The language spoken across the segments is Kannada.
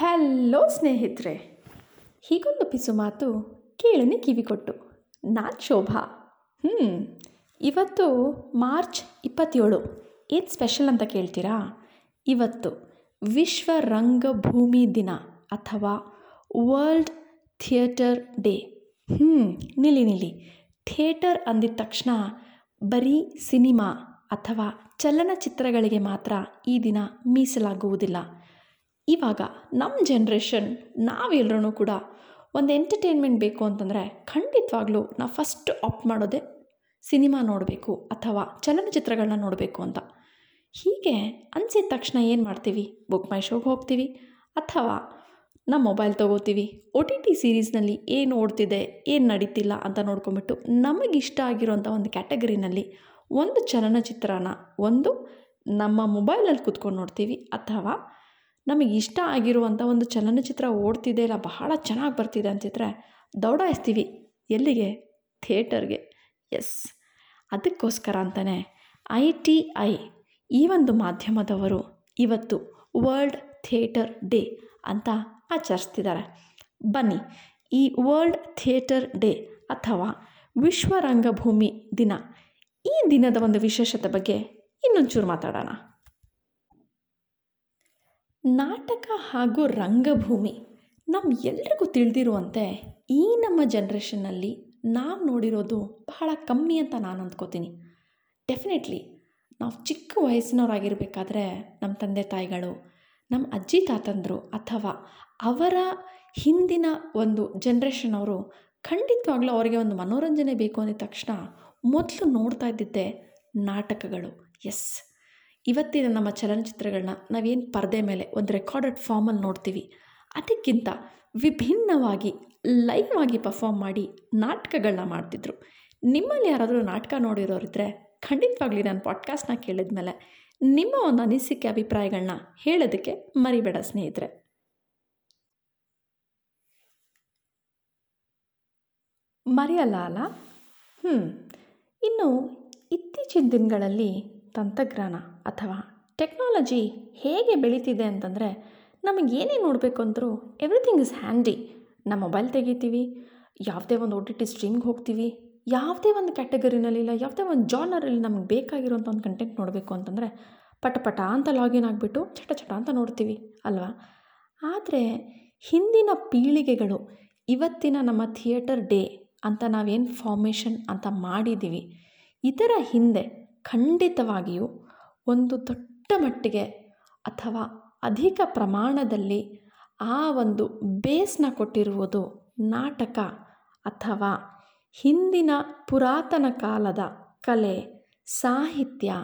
ಹಲೋ ಸ್ನೇಹಿತರೆ. ಹೀಗೊಂದು ಪಿಸು ಮಾತು ಕೇಳನೆ ಕಿವಿ ಕೊಟ್ಟು ನಾನು ಶೋಭಾ. ಹ್ಞೂ ಇವತ್ತು ಮಾರ್ಚ್ ಇಪ್ಪತ್ತೇಳು. ಏನು ಸ್ಪೆಷಲ್ ಅಂತ ಕೇಳ್ತೀರಾ? ಇವತ್ತು ವಿಶ್ವ ರಂಗಭೂಮಿ ದಿನ ಅಥವಾ ವರ್ಲ್ಡ್ ಥಿಯೇಟರ್ ಡೇ. ಹ್ಞೂ ನಿಲ್ಲಿ ನಿಲ್ಲಿ. ಥಿಯೇಟರ್ ಅಂದಿದ ತಕ್ಷಣ ಬರೀ ಸಿನಿಮಾ ಅಥವಾ ಚಲನಚಿತ್ರಗಳಿಗೆ ಮಾತ್ರ ಈ ದಿನ ಮೀಸಲಾಗುವುದಿಲ್ಲ. ಇವಾಗ ನಮ್ಮ ಜನ್ರೇಷನ್ ನಾವೆಲ್ಲರೂ ಕೂಡ ಒಂದು ಎಂಟರ್ಟೈನ್ಮೆಂಟ್ ಬೇಕು ಅಂತಂದರೆ ಖಂಡಿತವಾಗ್ಲೂ ನಾವು ಫಸ್ಟ್ ಆಪ್ಟ್ ಮಾಡೋದೇ ಸಿನಿಮಾ ನೋಡಬೇಕು ಅಥವಾ ಚಲನಚಿತ್ರಗಳನ್ನ ನೋಡಬೇಕು ಅಂತ. ಹೀಗೆ ಅನಿಸಿದ ತಕ್ಷಣ ಏನು ಮಾಡ್ತೀವಿ? ಬುಕ್ ಮೈ ಶೋಗೆ ಹೋಗ್ತೀವಿ. ಅಥವಾ ನಮ್ಮ ಮೊಬೈಲ್ ತೊಗೋತೀವಿ. ಒ ಟಿ ಟಿ ಸೀರೀಸ್ನಲ್ಲಿ ಏನು ಓಡ್ತಿದೆ, ಏನು ನಡೀತಿಲ್ಲ ಅಂತ ನೋಡ್ಕೊಂಬಿಟ್ಟು ನಮಗಿಷ್ಟ ಆಗಿರೋಂಥ ಒಂದು ಕ್ಯಾಟಗರಿನಲ್ಲಿ ಒಂದು ಚಲನಚಿತ್ರನ, ಒಂದು ನಮ್ಮ ಮೊಬೈಲಲ್ಲಿ ಕೂತ್ಕೊಂಡು ನೋಡ್ತೀವಿ ಅಥವಾ ನಮಗೆ ಇಷ್ಟ ಆಗಿರುವಂಥ ಒಂದು ಚಲನಚಿತ್ರ ಓಡ್ತಿದೆ ಇಲ್ಲ ಬಹಳ ಚೆನ್ನಾಗಿ ಬರ್ತಿದೆ ಅಂತಿದ್ರೆ ದೌಡಾಯಿಸ್ತೀವಿ ಎಲ್ಲಿಗೆ? ಥಿಯೇಟರ್ಗೆ. ಎಸ್. ಅದಕ್ಕೋಸ್ಕರ ಅಂತಲೇ ಐ ಟಿ ಐ, ಈ ಒಂದು ಮಾಧ್ಯಮದವರು ಇವತ್ತು ವರ್ಲ್ಡ್ ಥಿಯೇಟರ್ ಡೇ ಅಂತ ಆಚರಿಸ್ತಿದ್ದಾರೆ. ಬನ್ನಿ, ಈ ವರ್ಲ್ಡ್ ಥಿಯೇಟರ್ ಡೇ ಅಥವಾ ವಿಶ್ವ ರಂಗಭೂಮಿ ದಿನ, ಈ ದಿನದ ಒಂದು ವಿಶೇಷತೆ ಬಗ್ಗೆ ಇನ್ನೊಂಚೂರು ಮಾತಾಡೋಣ. ನಾಟಕ ಹಾಗೂ ರಂಗಭೂಮಿ ನಮ್ಮ ಎಲ್ರಿಗೂ ತಿಳಿದಿರುವಂತೆ ಈ ನಮ್ಮ ಜನ್ರೇಷನ್ನಲ್ಲಿ ನಾವು ನೋಡಿರೋದು ಬಹಳ ಕಮ್ಮಿ ಅಂತ ನಾನು ಅಂದ್ಕೋತೀನಿ. ಡೆಫಿನೆಟ್ಲಿ ನಾವು ಚಿಕ್ಕ ವಯಸ್ಸಿನವರಾಗಿರಬೇಕಾದ್ರೆ ನಮ್ಮ ತಂದೆ ತಾಯಿಗಳು ನಮ್ಮ ಅಜ್ಜಿ ತಾತಂದರು ಅಥವಾ ಅವರ ಹಿಂದಿನ ಒಂದು ಜನ್ರೇಷನ್ ಅವರು ಖಂಡಿತವಾಗ್ಲೂ ಅವರಿಗೆ ಒಂದು ಮನೋರಂಜನೆ ಬೇಕು ಅಂದಿದ ತಕ್ಷಣ ಮೊದಲು ನೋಡ್ತಾ ಇದ್ದಿದ್ದೆ ನಾಟಕಗಳು. ಎಸ್ ಇವತ್ತಿನ ನಮ್ಮ ಚಲನಚಿತ್ರಗಳನ್ನ ನಾವೇನು ಪರದೆ ಮೇಲೆ ಒಂದು ರೆಕಾರ್ಡೆಡ್ ಫಾರ್ಮಲ್ಲಿ ನೋಡ್ತೀವಿ, ಅದಕ್ಕಿಂತ ವಿಭಿನ್ನವಾಗಿ ಲೈವ್ ಆಗಿ ಪರ್ಫಾರ್ಮ್ ಮಾಡಿ ನಾಟಕಗಳನ್ನ ಮಾಡ್ತಿದ್ರು. ನಿಮ್ಮಲ್ಲಿ ಯಾರಾದರೂ ನಾಟಕ ನೋಡಿರೋರಿದ್ದರೆ ಖಂಡಿತವಾಗ್ಲಿ ನಾನು ಪಾಡ್ಕಾಸ್ಟ್ನ ಕೇಳಿದ ಮೇಲೆ ನಿಮ್ಮ ಒಂದು ಅನಿಸಿಕೆ ಅಭಿಪ್ರಾಯಗಳನ್ನ ಹೇಳೋದಕ್ಕೆ ಮರಿಬೇಡ ಸ್ನೇಹಿತರೆ. ಮರೆಯಲ್ಲ ಅಲ್ಲ? ಹ್ಞೂ ಇನ್ನು ಇತ್ತೀಚಿನ ದಿನಗಳಲ್ಲಿ ತಂತ್ರಜ್ಞಾನ ಅಥವಾ ಟೆಕ್ನಾಲಜಿ ಹೇಗೆ ಬೆಳೀತಿದೆ ಅಂತಂದರೆ ನಮಗೆ ಏನೇ ನೋಡಬೇಕು ಅಂದರೂ ಎವ್ರಿಥಿಂಗ್ ಇಸ್ ಹ್ಯಾಂಡಿ ನಮ್ಮ ಮೊಬೈಲ್ ತೆಗಿತೀವಿ, ಯಾವುದೇ ಒಂದು ಒ ಟಿ ಟಿ ಸ್ಟ್ರೀಮ್ಗೆ ಹೋಗ್ತೀವಿ, ಯಾವುದೇ ಒಂದು ಕ್ಯಾಟಗರಿನಲ್ಲಿ ಇಲ್ಲ ಯಾವುದೇ ಒಂದು ಜಾನರಲ್ಲಿ ನಮ್ಗೆ ಬೇಕಾಗಿರೋಂಥ ಒಂದು ಕಂಟೆಂಟ್ ನೋಡಬೇಕು ಅಂತಂದರೆ ಪಟ ಪಟ ಅಂತ ಲಾಗಿನ್ ಆಗಿಬಿಟ್ಟು ಚಟ ಚಟ ಅಂತ ನೋಡ್ತೀವಿ ಅಲ್ವಾ? ಆದರೆ ಹಿಂದಿನ ಪೀಳಿಗೆಗಳು ಇವತ್ತಿನ ನಮ್ಮ ಥಿಯೇಟರ್ ಡೇ ಅಂತ ನಾವೇನು ಫಾರ್ಮೇಷನ್ ಅಂತ ಮಾಡಿದ್ದೀವಿ ಇದರ ಹಿಂದೆ ಖಂಡಿತವಾಗಿಯೂ ಒಂದು ದೊಡ್ಡ ಮಟ್ಟಿಗೆ ಅಥವಾ ಅಧಿಕ ಪ್ರಮಾಣದಲ್ಲಿ ಆ ಒಂದು ಬೇಸ್ನ ಕೊಟ್ಟಿರುವುದು ನಾಟಕ ಅಥವಾ ಹಿಂದಿನ ಪುರಾತನ ಕಾಲದ ಕಲೆ, ಸಾಹಿತ್ಯ,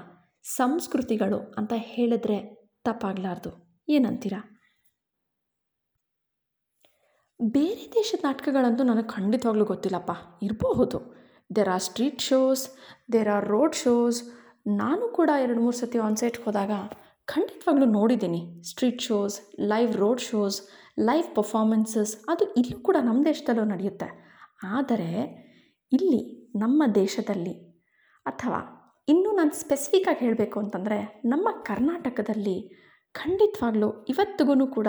ಸಂಸ್ಕೃತಿಗಳು ಅಂತ ಹೇಳಿದ್ರೆ ತಪ್ಪಾಗಲಾರ್ದು. ಏನಂತೀರ? ಬೇರೆ ದೇಶದ ನಾಟಕಗಳಂತೂ ನನಗೆ ಖಂಡಿತವಾಗ್ಲೂ ಗೊತ್ತಿಲ್ಲಪ್ಪ. ಇರಬಹುದು there are street shows there are road shows ನಾನು ಕೂಡ ಎರಡು ಮೂರು ಸತಿ ಆನ್ಸೈಟ್ಗೆ ಹೋದಾಗ ಖಂಡಿತವಾಗ್ಲೂ ನೋಡಿದ್ದೀನಿ. Street shows live road shows live performances ಅದು ಇಲ್ಲೂ ಕೂಡ ನಮ್ಮ ದೇಶದಲ್ಲೂ ನಡೆಯುತ್ತೆ. ಆದರೆ ಇಲ್ಲಿ ನಮ್ಮ ದೇಶದಲ್ಲಿ ಅಥವಾ ಇನ್ನೂ ನಾನು ಸ್ಪೆಸಿಫಿಕ್ಕಾಗಿ ಹೇಳಬೇಕು ಅಂತಂದರೆ ನಮ್ಮ ಕರ್ನಾಟಕದಲ್ಲಿ ಖಂಡಿತವಾಗ್ಲೂ ಇವತ್ತಿಗೂ ಕೂಡ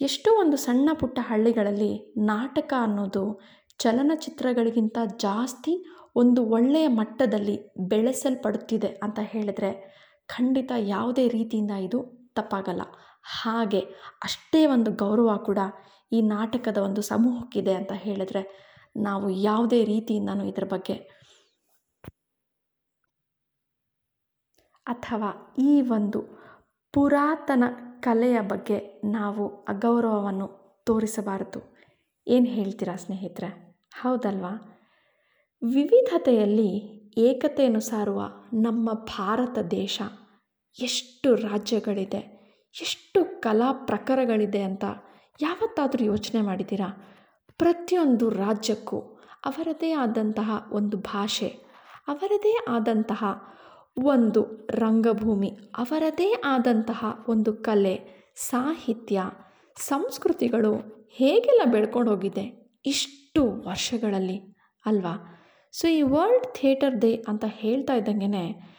ಎಷ್ಟೋ ಒಂದು ಸಣ್ಣ ಪುಟ್ಟ ಹಳ್ಳಿಗಳಲ್ಲಿ ನಾಟಕ ಅನ್ನೋದು ಚಲನಚಿತ್ರಗಳಿಗಿಂತ ಜಾಸ್ತಿ ಒಂದು ಒಳ್ಳೆಯ ಮಟ್ಟದಲ್ಲಿ ಬೆಳೆಸಲ್ಪಡುತ್ತಿದೆ ಅಂತ ಹೇಳಿದ್ರೆ ಖಂಡಿತ ಯಾವುದೇ ರೀತಿಯಿಂದ ಇದು ತಪ್ಪಾಗಲ್ಲ. ಹಾಗೆ ಅಷ್ಟೇ ಒಂದು ಗೌರವ ಕೂಡ ಈ ನಾಟಕದ ಒಂದು ಸಮೂಹಕ್ಕಿದೆ ಅಂತ ಹೇಳಿದ್ರೆ ನಾವು ಯಾವುದೇ ರೀತಿಯಿಂದನೂ ಇದರ ಬಗ್ಗೆ ಅಥವಾ ಈ ಒಂದು ಪುರಾತನ ಕಲೆಯ ಬಗ್ಗೆ ನಾವು ಅಗೌರವವನ್ನು ತೋರಿಸಬಾರದು. ಏನು ಹೇಳ್ತೀರಾ ಸ್ನೇಹಿತರೆ? ಹೌದಲ್ವಾ? ವಿವಿಧತೆಯಲ್ಲಿ ಏಕತೆಯನ್ನು ಸಾರುವ ನಮ್ಮ ಭಾರತ ದೇಶ ಎಷ್ಟು ರಾಜ್ಯಗಳಿದೆ, ಎಷ್ಟು ಕಲಾ ಪ್ರಕಾರಗಳಿದೆ ಅಂತ ಯಾವತ್ತಾದರೂ ಯೋಚನೆ ಮಾಡಿದ್ದೀರಾ? ಪ್ರತಿಯೊಂದು ರಾಜ್ಯಕ್ಕೂ ಅವರದೇ ಆದಂತಹ ಒಂದು ಭಾಷೆ, ಅವರದೇ ಆದಂತಹ ಒಂದು ರಂಗಭೂಮಿ, ಅವರದೇ ಆದಂತಹ ಒಂದು ಕಲೆ, ಸಾಹಿತ್ಯ, ಸಂಸ್ಕೃತಿಗಳು ಹೇಗೆಲ್ಲ ಬೆಳ್ಕೊಂಡು ಹೋಗಿದೆ ಇಷ್ಟು ವರ್ಷಗಳಲ್ಲಿ ಅಲ್ವಾ? ಸೊ ಈ ವರ್ಲ್ಡ್ ಥಿಯೇಟರ್ ಡೇ ಅಂತ ಹೇಳ್ತಾ ಇದ್ದಂಗೆ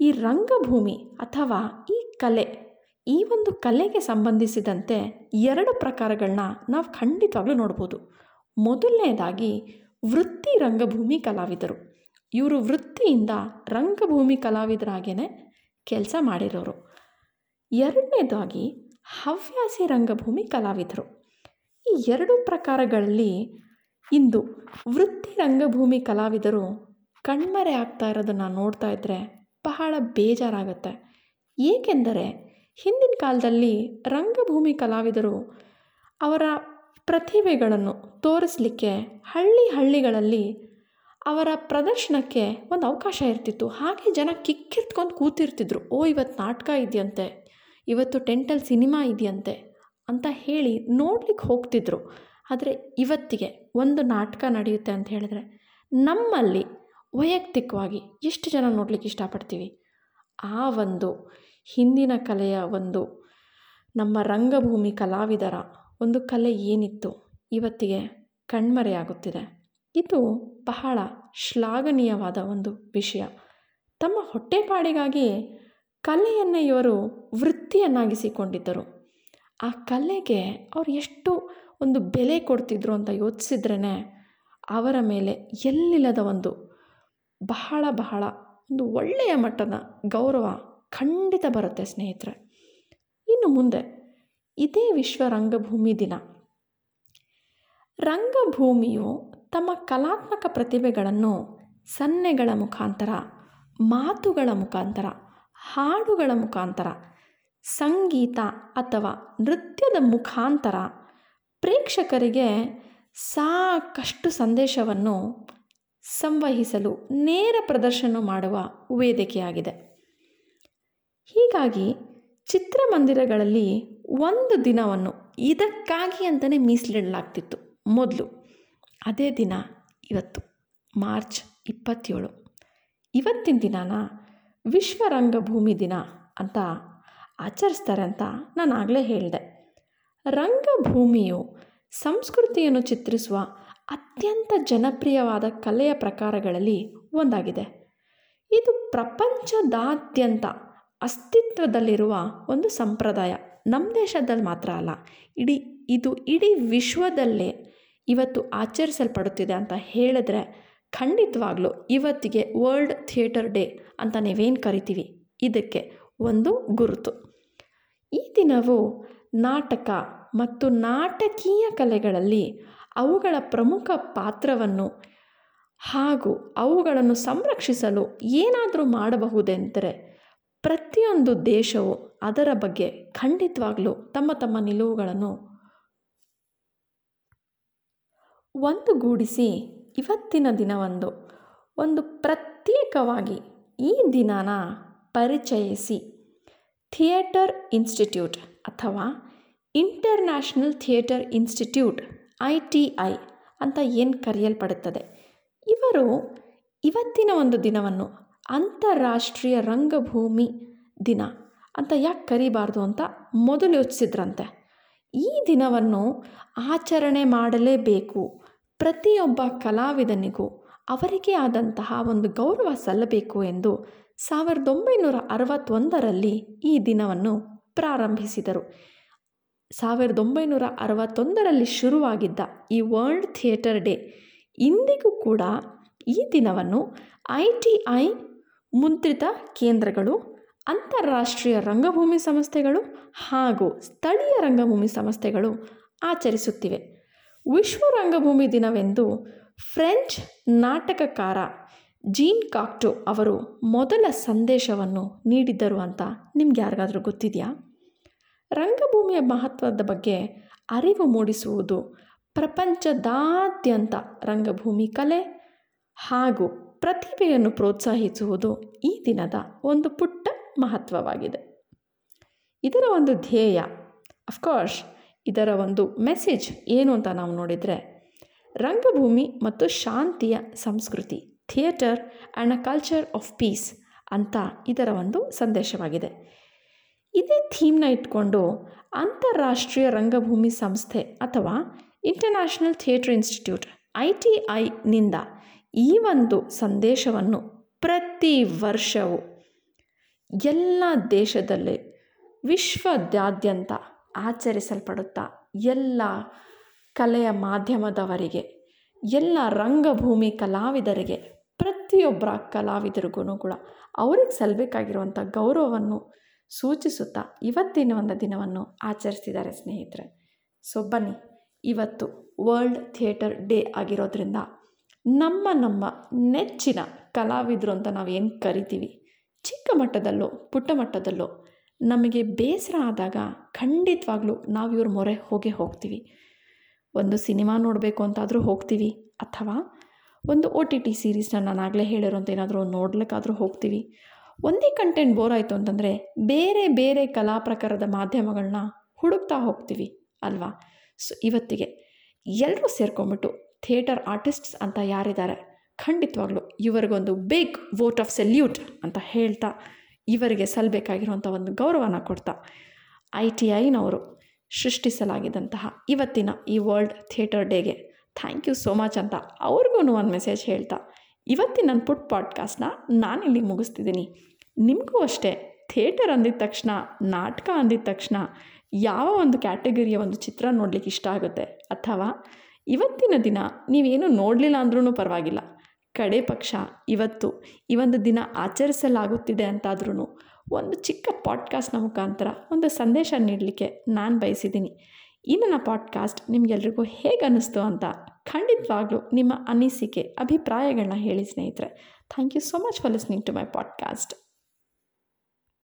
ಈ ರಂಗಭೂಮಿ ಅಥವಾ ಈ ಕಲೆ, ಈ ಒಂದು ಕಲೆಗೆ ಸಂಬಂಧಿಸಿದಂತೆ ಎರಡು ಪ್ರಕಾರಗಳನ್ನ ನಾವು ಖಂಡಿತವಾಗ್ಲೂ ನೋಡ್ಬೋದು. ಮೊದಲನೇದಾಗಿ ವೃತ್ತಿ ರಂಗಭೂಮಿ ಕಲಾವಿದರು. ಇವರು ವೃತ್ತಿಯಿಂದ ರಂಗಭೂಮಿ ಕಲಾವಿದರಾಗೇ ಕೆಲಸ ಮಾಡಿರೋರು. ಎರಡನೇದಾಗಿ ಹವ್ಯಾಸಿ ರಂಗಭೂಮಿ ಕಲಾವಿದರು. ಈ ಎರಡು ಪ್ರಕಾರಗಳಲ್ಲಿ ಇಂದು ವೃತ್ತಿ ರಂಗಭೂಮಿ ಕಲಾವಿದರು ಕಣ್ಮರೆ ಆಗ್ತಾ ಇರೋದನ್ನು ನೋಡ್ತಾ ಇದ್ದರೆ ಬಹಳ ಬೇಜಾರಾಗುತ್ತೆ. ಏಕೆಂದರೆ ಹಿಂದಿನ ಕಾಲದಲ್ಲಿ ರಂಗಭೂಮಿ ಕಲಾವಿದರು ಅವರ ಪ್ರತಿಭೆಗಳನ್ನು ತೋರಿಸಲಿಕ್ಕೆ ಹಳ್ಳಿ ಹಳ್ಳಿಗಳಲ್ಲಿ ಅವರ ಪ್ರದರ್ಶನಕ್ಕೆ ಒಂದು ಅವಕಾಶ ಇರ್ತಿತ್ತು. ಹಾಗೆ ಜನ ಕಿಕ್ಕಿರ್ತ್ಕೊಂಡು ಕೂತಿರ್ತಿದ್ರು. ಓ ಇವತ್ತು ನಾಟಕ ಇದೆಯಂತೆ, ಇವತ್ತು ಟೆಂಟಲ್ಲಿ ಸಿನಿಮಾ ಇದೆಯಂತೆ. ಅಂತ ಹೇಳಿ ನೋಡ್ಲಿಕ್ಕೆ ಹೋಗ್ತಿದ್ರು. ಆದರೆ ಇವತ್ತಿಗೆ ಒಂದು ನಾಟಕ ನಡೆಯುತ್ತೆ ಅಂತ ಹೇಳಿದ್ರೆ ನಮ್ಮಲ್ಲಿ ವೈಯಕ್ತಿಕವಾಗಿ ಎಷ್ಟು ಜನ ನೋಡ್ಲಿಕ್ಕೆ ಇಷ್ಟಪಡ್ತೀವಿ? ಆ ಒಂದು ಹಿಂದಿನ ಕಲೆಯ ಒಂದು ನಮ್ಮ ರಂಗಭೂಮಿ ಕಲಾವಿದರ ಒಂದು ಕಲೆ ಏನಿತ್ತು? ಇವತ್ತಿಗೆ ಕಣ್ಮರೆಯಾಗುತ್ತಿದೆ ಇದು ಬಹಳ ಶ್ಲಾಘನೀಯವಾದ ಒಂದು ವಿಷಯ. ತಮ್ಮ ಹೊಟ್ಟೆಪಾಡಿಗಾಗಿ ಕಲೆಯನ್ನೇ ಇವರು ವೃತ್ತಿಯನ್ನಾಗಿಸಿಕೊಂಡಿದ್ದರು. ಆ ಕಲೆಗೆ ಅವ್ರು ಎಷ್ಟು ಒಂದು ಬೆಲೆ ಕೊಡ್ತಿದ್ರು ಅಂತ ಯೋಚಿಸಿದ್ರೇ ಅವರ ಮೇಲೆ ಎಲ್ಲಿಲ್ಲದ ಒಂದು ಬಹಳ ಬಹಳ ಒಂದು ಒಳ್ಳೆಯ ಮಟ್ಟದ ಗೌರವ ಖಂಡಿತ ಬರುತ್ತೆ ಸ್ನೇಹಿತರೆ. ಇನ್ನು ಮುಂದೆ ಇದೇ ವಿಶ್ವ ರಂಗಭೂಮಿ ದಿನ. ರಂಗಭೂಮಿಯು ತಮ್ಮ ಕಲಾತ್ಮಕ ಪ್ರತಿಭೆಗಳನ್ನು ಸನ್ನೆಗಳ ಮುಖಾಂತರ, ಮಾತುಗಳ ಮುಖಾಂತರ, ಹಾಡುಗಳ ಮುಖಾಂತರ ಸಂಗೀತ ಅಥವಾ ನೃತ್ಯದ ಮುಖಾಂತರ ಪ್ರೇಕ್ಷಕರಿಗೆ ಸಾಕಷ್ಟು ಸಂದೇಶವನ್ನು ಸಂವಹಿಸಲು ನೇರ ಪ್ರದರ್ಶನ ಮಾಡುವ ವೇದಿಕೆಯಾಗಿದೆ. ಹೀಗಾಗಿ ಚಿತ್ರಮಂದಿರಗಳಲ್ಲಿ ಒಂದು ದಿನವನ್ನು ಇದಕ್ಕಾಗಿ ಅಂತಲೇ ಮೀಸಲಿಡಲಾಗ್ತಿತ್ತು ಮೊದಲು. ಅದೇ ದಿನ ಇವತ್ತು, ಮಾರ್ಚ್ ಇಪ್ಪತ್ತೇಳು. ಇವತ್ತಿನ ದಿನಾನ ವಿಶ್ವ ರಂಗಭೂಮಿ ದಿನ ಅಂತ ಆಚರಿಸ್ತಾರೆ ಅಂತ ನಾನು ಆಗಲೇ ಹೇಳಿದೆ. ರಂಗಭೂಮಿಯು ಸಂಸ್ಕೃತಿಯನ್ನು ಚಿತ್ರಿಸುವ ಅತ್ಯಂತ ಜನಪ್ರಿಯವಾದ ಕಲೆಯ ಪ್ರಕಾರಗಳಲ್ಲಿ ಒಂದಾಗಿದೆ. ಇದು ಪ್ರಪಂಚದಾದ್ಯಂತ ಅಸ್ತಿತ್ವದಲ್ಲಿರುವ ಒಂದು ಸಂಪ್ರದಾಯ. ನಮ್ಮ ದೇಶದಲ್ಲಿ ಮಾತ್ರ ಅಲ್ಲ, ಇಡೀ, ಇದು ಇಡೀ ವಿಶ್ವದಲ್ಲೇ ಇವತ್ತು ಆಚರಿಸಲ್ಪಡುತ್ತಿದೆ ಅಂತ ಹೇಳಿದ್ರೆ ಖಂಡಿತವಾಗ್ಲೂ ಇವತ್ತಿಗೆ ವರ್ಲ್ಡ್ ಥಿಯೇಟರ್ ಡೇ ಅಂತ ನೀವೇನು ಕರಿತೀವಿ? ಇದಕ್ಕೆ ಒಂದು ಗುರುತು. ಈ ದಿನವು ನಾಟಕ ಮತ್ತು ನಾಟಕೀಯ ಕಲೆಗಳಲ್ಲಿ ಅವುಗಳ ಪ್ರಮುಖ ಪಾತ್ರವನ್ನು ಹಾಗೂ ಅವುಗಳನ್ನು ಸಂರಕ್ಷಿಸಲು ಏನಾದರೂ ಮಾಡಬಹುದೆಂದರೆ ಪ್ರತಿಯೊಂದು ದೇಶವು ಅದರ ಬಗ್ಗೆ ಖಂಡಿತವಾಗಲೂ ತಮ್ಮ ತಮ್ಮ ನಿಲುವುಗಳನ್ನು ಒಂದುಗೂಡಿಸಿ ಇವತ್ತಿನ ದಿನವೊಂದು ಒಂದು ಪ್ರತ್ಯೇಕವಾಗಿ ಈ ದಿನಾನ ಪರಿಚಯಿಸಿ. ಥಿಯೇಟರ್ ಇನ್ಸ್ಟಿಟ್ಯೂಟ್ ಅಥವಾ international theatre institute, I T I ಅಂತ ಏನು ಕರೆಯಲ್ಪಡುತ್ತದೆ? ಇವರು ಇವತ್ತಿನ ಒಂದು ದಿನವನ್ನು ಅಂತಾರಾಷ್ಟ್ರೀಯ ರಂಗಭೂಮಿ ದಿನ ಅಂತ ಯಾಕೆ ಕರಿಬಾರ್ದು ಅಂತ ಮೊದಲು ಯೋಚಿಸಿದ್ರಂತೆ. ಈ ದಿನವನ್ನು ಆಚರಣೆ ಮಾಡಲೇಬೇಕು. ಪ್ರತಿಯೊಬ್ಬ ಕಲಾವಿದನಿಗೂ ಅವರಿಗೆ ಆದಂತಹ ಒಂದು ಗೌರವ ಸಲ್ಲಬೇಕು ಎಂದು ಸಾವಿರದ ಒಂಬೈನೂರ ಅರವತ್ತೊಂದರಲ್ಲಿ ಈ ದಿನವನ್ನು ಪ್ರಾರಂಭಿಸಿದರು. ಸಾವಿರದ ಒಂಬೈನೂರ ಅರವತ್ತೊಂದರಲ್ಲಿ ಶುರುವಾಗಿದ್ದ ಈ ವರ್ಲ್ಡ್ ಥಿಯೇಟರ್ ಡೇ ಇಂದಿಗೂ ಕೂಡ ಈ ದಿನವನ್ನು ಐ ಟಿ ಐ ಮುದ್ರಿತ ಕೇಂದ್ರಗಳು, ಅಂತಾರಾಷ್ಟ್ರೀಯ ರಂಗಭೂಮಿ ಸಂಸ್ಥೆಗಳು ಹಾಗೂ ಸ್ಥಳೀಯ ರಂಗಭೂಮಿ ಸಂಸ್ಥೆಗಳು ಆಚರಿಸುತ್ತಿವೆ. ವಿಶ್ವ ರಂಗಭೂಮಿ ದಿನವೆಂದು ಫ್ರೆಂಚ್ ನಾಟಕಕಾರ ಜೀನ್ ಕಾಕ್ಟೋ ಅವರು ಮೊದಲ ಸಂದೇಶವನ್ನು ನೀಡಿದ್ದರು ಅಂತ ನಿಮ್ಗೆ ಯಾರಿಗಾದರೂ ಗೊತ್ತಿದೆಯಾ? ರಂಗಭೂಮಿಯ ಮಹತ್ವದ ಬಗ್ಗೆ ಅರಿವು ಮೂಡಿಸುವುದು ಪ್ರಪಂಚದಾದ್ಯಂತ ರಂಗಭೂಮಿ ಕಲೆ ಹಾಗೂ ಪ್ರತಿಭೆಯನ್ನು ಪ್ರೋತ್ಸಾಹಿಸುವುದು ಈ ದಿನದ ಒಂದು ಪುಟ್ಟ ಮಹತ್ವವಾಗಿದೆ. ಇದರ ಒಂದು ಧ್ಯೇಯ ಅಫ್ಕೋರ್ಸ್ ಇದರ ಒಂದು ಮೆಸೇಜ್ ಏನು ಅಂತ ನಾವು ನೋಡಿದರೆ ರಂಗಭೂಮಿ ಮತ್ತು ಶಾಂತಿಯ ಸಂಸ್ಕೃತಿ. Theatre and a culture of peace ಅಂತ ಇದರ ಒಂದು ಸಂದೇಶವಾಗಿದೆ. ಇದೇ ಥೀಮ್ನ ಇಟ್ಕೊಂಡು ಅಂತಾರಾಷ್ಟ್ರೀಯ ರಂಗಭೂಮಿ ಸಂಸ್ಥೆ ಅಥವಾ international theatre institute I T ಐನಿಂದ ಈ ಒಂದು ಸಂದೇಶವನ್ನು ಪ್ರತಿ ವರ್ಷವೂ ಎಲ್ಲ ದೇಶದಲ್ಲಿ ವಿಶ್ವದಾದ್ಯಂತ ಆಚರಿಸಲ್ಪಡುತ್ತಾ ಎಲ್ಲ ಕಲೆಯ ಮಾಧ್ಯಮದವರಿಗೆ, ಎಲ್ಲ ರಂಗಭೂಮಿ ಕಲಾವಿದರಿಗೆ ಪ್ರತಿಯೊಬ್ಬರ ಕಲಾವಿದರಿಗೂ ಕೂಡ ಅವ್ರಿಗೆ ಸಲ್ಲಬೇಕಾಗಿರುವಂಥ ಗೌರವವನ್ನು ಸೂಚಿಸುತ್ತಾ ಇವತ್ತಿನ ಒಂದು ದಿನವನ್ನು ಆಚರಿಸ್ತಿದ್ದಾರೆ ಸ್ನೇಹಿತರೆ. ಸೊ ಬನ್ನಿ. ಇವತ್ತು ವರ್ಲ್ಡ್ ಥಿಯೇಟರ್ ಡೇ ಆಗಿರೋದ್ರಿಂದ ನಮ್ಮ ನಮ್ಮ ನೆಚ್ಚಿನ ಕಲಾವಿದರು ಅಂತ ನಾವು ಏನು ಕರಿತೀವಿ? ಚಿಕ್ಕ ಮಟ್ಟದಲ್ಲೋ, ಪುಟ್ಟ ಮಟ್ಟದಲ್ಲೋ ನಮಗೆ ಬೇಸರ ಆದಾಗ ಖಂಡಿತವಾಗ್ಲೂ ನಾವು ಇವ್ರ ಮೊರೆ ಹೋಗೇ ಹೋಗ್ತೀವಿ. ಒಂದು ಸಿನಿಮಾ ನೋಡಬೇಕು ಅಂತಾದರೂ ಹೋಗ್ತೀವಿ. ಅಥವಾ ಒಂದು ಒ ಟಿ ಟಿ ಸೀರೀಸ್ನ ನಾನು ಆಗಲೇ ಹೇಳಿರೋಂಥ ಏನಾದರೂ ನೋಡ್ಲಿಕ್ಕಾದರೂ ಹೋಗ್ತೀವಿ. ಒಂದೇ ಕಂಟೆಂಟ್ ಬೋರ್ ಆಯಿತು ಅಂತಂದರೆ ಬೇರೆ ಬೇರೆ ಕಲಾ ಪ್ರಕಾರದ ಮಾಧ್ಯಮಗಳನ್ನ ಹುಡುಕ್ತಾ ಹೋಗ್ತೀವಿ ಅಲ್ವಾ? ಸೊ ಇವತ್ತಿಗೆ ಎಲ್ಲರೂ ಸೇರ್ಕೊಂಬಿಟ್ಟು ಥಿಯೇಟರ್ ಆರ್ಟಿಸ್ಟ್ಸ್ ಅಂತ ಯಾರಿದ್ದಾರೆ? ಖಂಡಿತವಾಗ್ಲೂ ಇವರಿಗೊಂದು ಬಿಗ್ ವೋಟ್ ಆಫ್ ಸೆಲ್ಯೂಟ್ ಅಂತ ಹೇಳ್ತಾ ಇವರಿಗೆ ಸಲ್ಲಬೇಕಾಗಿರುವಂಥ ಒಂದು ಗೌರವನ ಕೊಡ್ತಾ ಐ ಟಿ ಐನವರು ಸೃಷ್ಟಿಸಲಾಗಿದ್ದಂತಹ ಇವತ್ತಿನ ಈ ವರ್ಲ್ಡ್ ಥಿಯೇಟರ್ ಡೇಗೆ ಥ್ಯಾಂಕ್ ಯು ಸೋ ಮಚ್ ಅಂತ ಅವ್ರಿಗೂ ಒಂದು ಮೆಸೇಜ್ ಹೇಳ್ತಾ, ಇವತ್ತಿನ ನನ್ನ ಪುಟ್ ಪಾಡ್ಕಾಸ್ಟ್ನ ನಾನಿಲ್ಲಿ ಮುಗಿಸ್ತಿದ್ದೀನಿ ನಿಮಗೂ ಅಷ್ಟೇ, ಥಿಯೇಟರ್ ಅಂದಿದ ತಕ್ಷಣ, ನಾಟಕ ಅಂದಿದ ತಕ್ಷಣ ಯಾವ ಒಂದು ಕ್ಯಾಟಗರಿಯ ಒಂದು ಚಿತ್ರ ನೋಡಲಿಕ್ಕೆ ಇಷ್ಟ ಆಗುತ್ತೆ? ಅಥವಾ ಇವತ್ತಿನ ದಿನ ನೀವೇನು ನೋಡಲಿಲ್ಲ ಅಂದ್ರೂ ಪರವಾಗಿಲ್ಲ. ಕಡೆ ಪಕ್ಷ, ಇವತ್ತು ಈ ಒಂದು ದಿನ ಆಚರಿಸಲಾಗುತ್ತಿದೆ ಅಂತಾದ್ರೂ ಒಂದು ಚಿಕ್ಕ ಪಾಡ್ಕಾಸ್ಟ್ನ ಮುಖಾಂತರ ಒಂದು ಸಂದೇಶ ನೀಡಲಿಕ್ಕೆ ನಾನು ಬಯಸಿದ್ದೀನಿ ಈ ನನ್ನ ಪಾಡ್ಕಾಸ್ಟ್ ನಿಮಗೆಲ್ರಿಗೂ ಹೇಗೆ ಅನ್ನಿಸ್ತು ಅಂತ ಖಂಡಿತವಾಗ್ಲೂ ನಿಮ್ಮ ಅನಿಸಿಕೆ ಅಭಿಪ್ರಾಯಗಳನ್ನ ಹೇಳಿ ಸ್ನೇಹಿತರೆ. Thank you so much for listening to my podcast